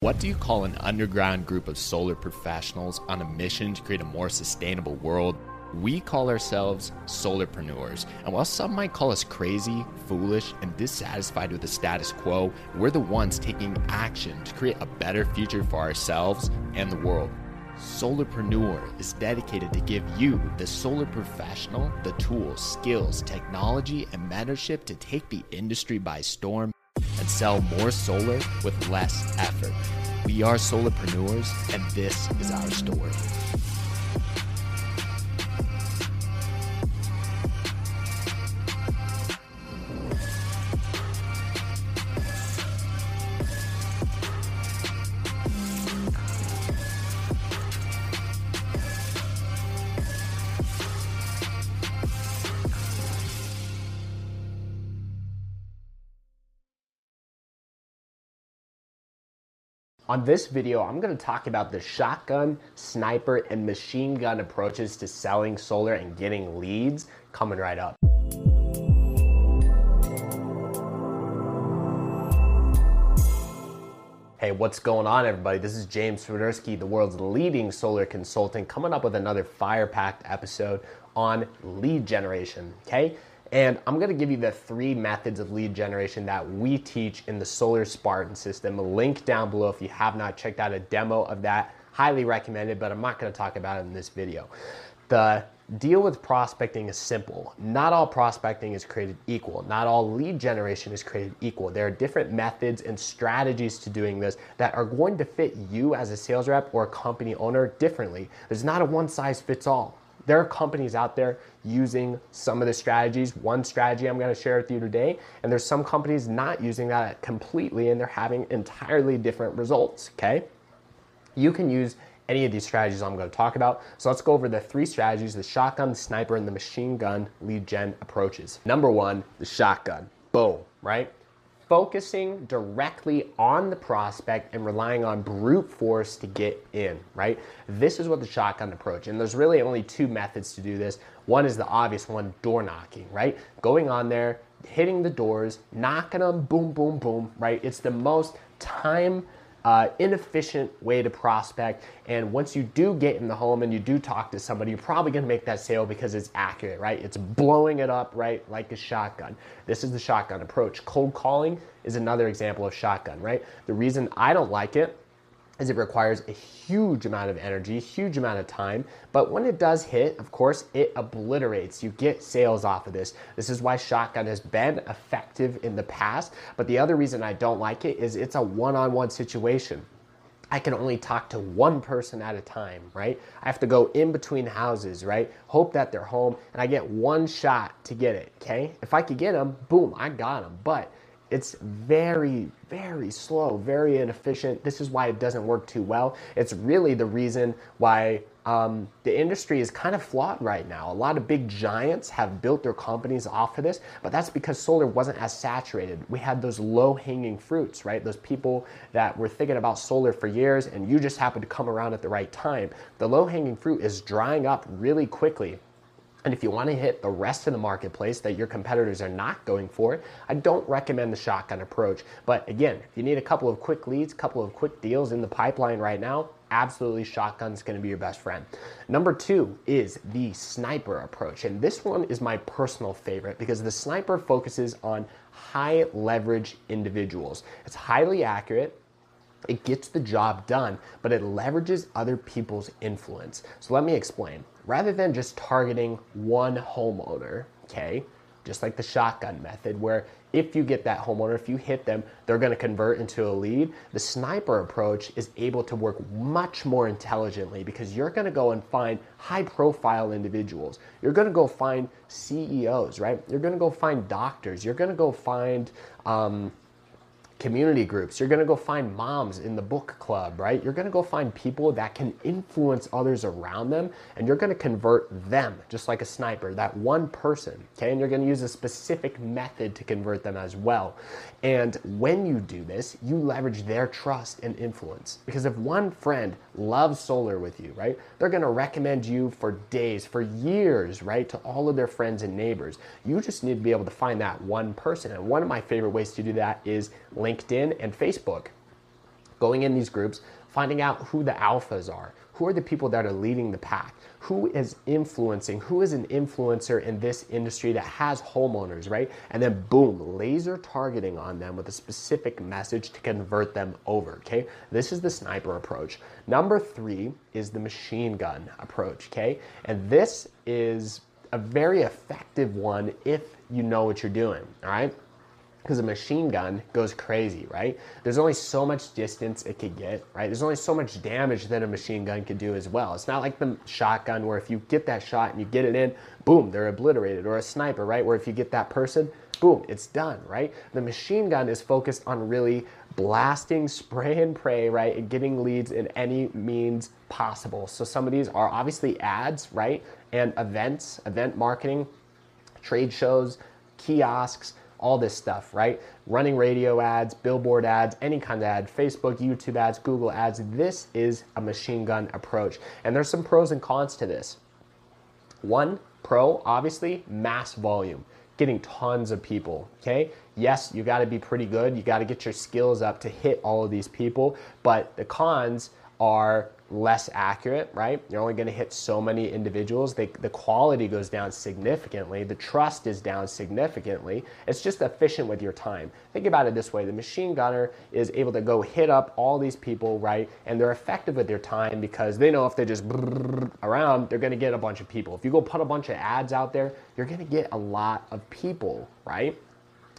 What do you call an underground group of solar professionals on a mission to create a more sustainable world? We call ourselves solarpreneurs. And while some might call us crazy, foolish, and dissatisfied with the status quo, we're the ones taking action to create a better future for ourselves and the world. Solarpreneur is dedicated to give you, the solar professional, the tools, skills, technology, and mentorship to take the industry by storm and sell more solar with less effort. We are solarpreneurs, and this is our story. On this video, I'm gonna talk about the shotgun, sniper, and machine gun approaches to selling solar and getting leads coming right up. Hey, what's going on everybody? This is James Swiderski, the world's leading solar consultant, coming up with another fire-packed episode on lead generation, okay? And I'm gonna give you the three methods of lead generation that we teach in the Solar Spartan system. Link down below if you have not checked out a demo of that. Highly recommended, but I'm not gonna talk about it in this video. The deal with prospecting is simple. Not all prospecting is created equal. Not all lead generation is created equal. There are different methods and strategies to doing this that are going to fit you as a sales rep or a company owner differently. There's not a one size fits all. There are companies out there using some of the strategies. One strategy I'm going to share with you today, and there's some companies not using that completely and they're having entirely different results, okay? You can use any of these strategies I'm going to talk about. So let's go over the three strategies, the shotgun, the sniper, and the machine gun lead gen approaches. Number one, the shotgun. Boom, right? Focusing directly on the prospect and relying on brute force to get in, right? This is what the shotgun approach. And there's really only two methods to do this. One is the obvious one, door knocking, right? Going on there, hitting the doors, knocking them, boom, boom, boom, right? It's the most time uh, inefficient way to prospect. And once you do get in the home and you do talk to somebody, you're probably going to make that sale because it's accurate, right? It's blowing it up, right? Like a shotgun. This is the shotgun approach. Cold calling is another example of shotgun, right? The reason I don't like it is it requires a huge amount of energy, huge amount of time. But when it does hit, of course, it obliterates. You get sales off of this. This is why shotgun has been effective in the past. But the other reason I don't like it is it's a one on one situation. I can only talk to one person at a time, right? I have to go in between houses, right? Hope that they're home, and I get one shot to get it, okay? If I could get them, boom, I got them. But it's very, very slow, very inefficient. This is why it doesn't work too well. It's really the reason why um, the industry is kind of flawed right now. A lot of big giants have built their companies off of this, but that's because solar wasn't as saturated. We had those low hanging fruits, right? Those people that were thinking about solar for years and you just happened to come around at the right time. The low hanging fruit is drying up really quickly. And if you want to hit the rest of the marketplace that your competitors are not going for, I don't recommend the shotgun approach. But again, if you need a couple of quick leads, a couple of quick deals in the pipeline right now, absolutely shotgun's going to be your best friend. Number two is the sniper approach. And this one is my personal favorite because the sniper focuses on high leverage individuals. It's highly accurate. It gets the job done, but it leverages other people's influence. So let me explain rather than just targeting one homeowner, okay, just like the shotgun method, where if you get that homeowner, if you hit them, they're gonna convert into a lead. The sniper approach is able to work much more intelligently because you're gonna go and find high profile individuals. You're gonna go find CEOs, right? You're gonna go find doctors. You're gonna go find, um, community groups. You're going to go find moms in the book club, right? You're going to go find people that can influence others around them and you're going to convert them just like a sniper, that one person, okay? And you're going to use a specific method to convert them as well. And when you do this, you leverage their trust and influence. Because if one friend loves solar with you, right? They're to recommend you for days, for years, right? To all of their friends and neighbors. You just need to be able to find that one person. And one of my favorite ways to do that is LinkedIn and Facebook. Going in these groups, finding out who the alphas are, who are the people that are leading the pack, who is influencing, who is an influencer in this industry that has homeowners, right? And then boom, laser targeting on them with a specific message to convert them over, okay? This is the sniper approach. Number three is the machine gun approach, okay? And this is a very effective one if you know what you're doing, all right? Because a machine gun goes crazy, right? There's only so much distance it could get, right? There's only so much damage that a machine gun could do as well. It's not like the shotgun where if you get that shot and you get it in, boom, they're obliterated, or a sniper, right? Where if you get that person, boom, it's done, right? The machine gun is focused on really blasting, spray and pray, right? And getting leads in any means possible. So some of these are obviously ads, right? And events, event marketing, trade shows, kiosks, all this stuff, right? Running radio ads, billboard ads, any kind of ad, Facebook, YouTube ads, Google ads. This is a machine gun approach. And there's some pros and cons to this. One, pro, obviously, mass volume, getting tons of people, okay? Yes, you gotta be pretty good. You gotta get your skills up to hit all of these people, but the cons are less accurate, right? You're only going to hit so many individuals. They, the quality goes down significantly. The trust is down significantly. It's just efficient with your time. Think about it this way the machine gunner is able to go hit up all these people, right? And they're effective with their time because they know if they just around, they're going to get a bunch of people. If you go put a bunch of ads out there, you're going to get a lot of people, right?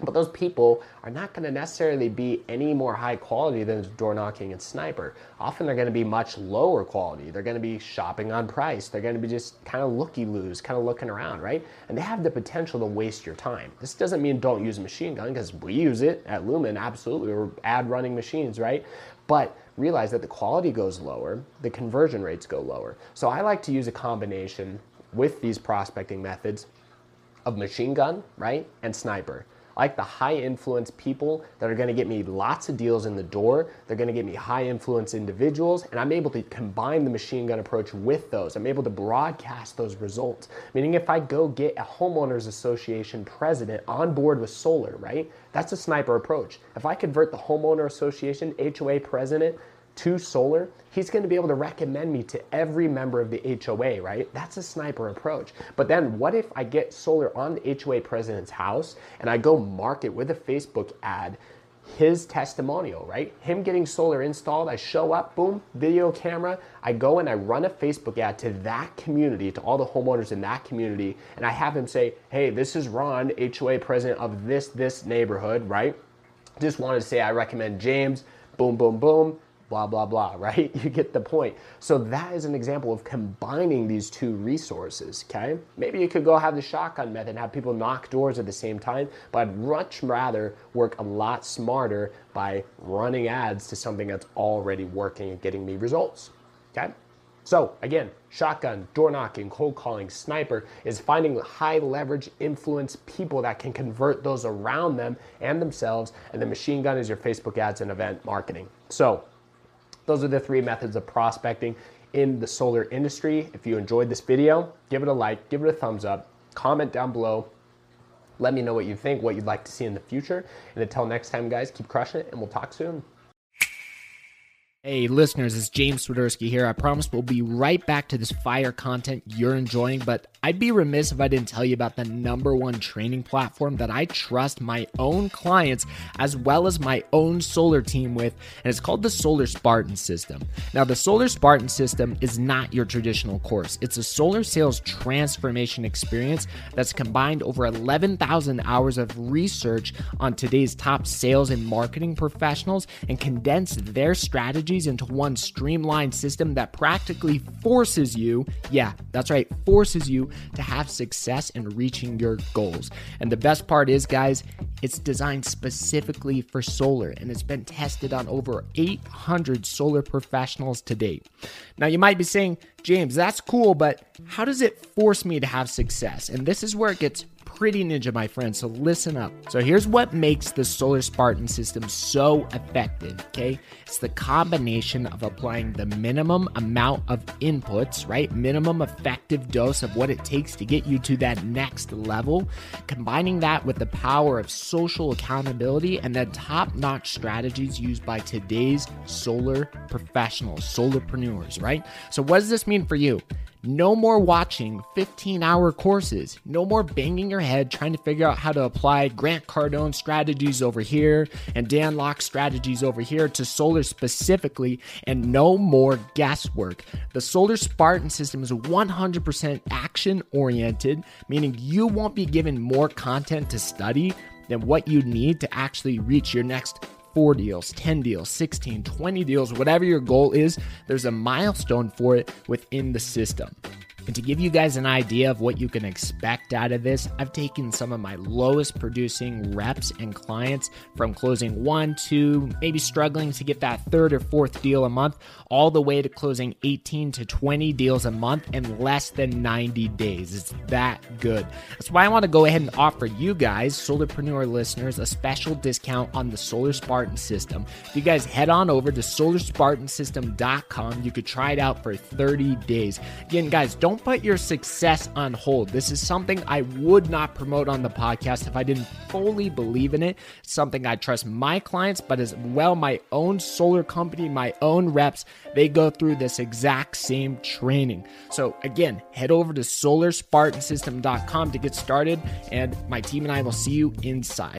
But those people are not going to necessarily be any more high quality than door knocking and sniper. Often they're going to be much lower quality. They're going to be shopping on price. They're going to be just kind of looky loos, kind of looking around, right? And they have the potential to waste your time. This doesn't mean don't use a machine gun because we use it at Lumen, absolutely. We're ad running machines, right? But realize that the quality goes lower, the conversion rates go lower. So I like to use a combination with these prospecting methods of machine gun, right, and sniper. I like the high influence people that are to get me lots of deals in the door. They're to get me high influence individuals, and I'm able to combine the machine gun approach with those. I'm able to broadcast those results. Meaning, if I go get a homeowners association president on board with solar, right? That's a sniper approach. If I convert the homeowner association HOA president to solar, he's going to be able to recommend me to every member of the HOA, right? That's a sniper approach. But then what if I get solar on the HOA president's house and I go market with a Facebook ad his testimonial, right? Him getting solar installed, I show up, boom, video camera, I go and I run a Facebook ad to that community, to all the homeowners in that community, and I have him say, hey, this is Ron, HOA president of this, this neighborhood, right? Just wanted to say I recommend James, boom, boom, boom blah, blah, blah, right? You get the point. So that is an example of combining these two resources, okay? Maybe you could go have the shotgun method and have people knock doors at the same time, but I'd much rather work a lot smarter by running ads to something that's already working and getting me results, okay? So again, shotgun, door knocking, cold calling, sniper is finding high leverage influence people that can convert those around them and themselves. And the machine gun is your Facebook ads and event marketing. So those are the three methods of prospecting in the solar industry. If you enjoyed this video, give it a like, give it a thumbs up, comment down below. Let me know what you think, what you'd like to see in the future. And until next time, guys, keep crushing it, and we'll talk soon. Hey, listeners, it's James Swiderski here. I promise we'll be right back to this fire content you're enjoying, but I'd be remiss if I didn't tell you about the number one training platform that I trust my own clients as well as my own solar team with, and it's called the Solar Spartan System. Now, the Solar Spartan System is not your traditional course, it's a solar sales transformation experience that's combined over 11,000 hours of research on today's top sales and marketing professionals and condensed their strategies into one streamlined system that practically forces you, yeah, that's right, forces you to have success in reaching your goals. And the best part is, guys, it's designed specifically for solar and it's been tested on over 800 solar professionals to date. Now, you might be saying, James, that's cool, but how does it force me to have success? And this is where it gets pretty ninja, my friend. So listen up. So here's what makes the Solar Spartan system so effective, okay? It's the combination of applying the minimum amount of inputs, right? Minimum effective dose of what it takes to get you to that next level, combining that with the power of social accountability and the top notch strategies used by today's solar professionals, solarpreneurs, right? So, what does this mean for you? No more watching 15 hour courses. No more banging your head trying to figure out how to apply Grant Cardone strategies over here and Dan Lok strategies over here to solar specifically, and no more guesswork. The Solar Spartan system is 100% action oriented, meaning you won't be given more content to study than what you need to actually reach your next four deals, 10 deals, 16, 20 deals, whatever your goal is, there's a milestone for it within the system. And to give you guys an idea of what you can expect out of this, I've taken some of my lowest producing reps and clients from closing one, two, maybe struggling to get that third or fourth deal a month, all the way to closing 18 to 20 deals a month in less than 90 days. It's that good. That's why I want to go ahead and offer you guys, Solarpreneur listeners, a special discount on the Solar Spartan system. If you guys head on over to solarspartansystem.com, you could try it out for 30 days. Again, guys, don't don't put your success on hold. This is something I would not promote on the podcast if I didn't fully believe in it. It's something I trust my clients, but as well my own solar company, my own reps, they go through this exact same training. So again, head over to solarspartansystem.com to get started, and my team and I will see you inside.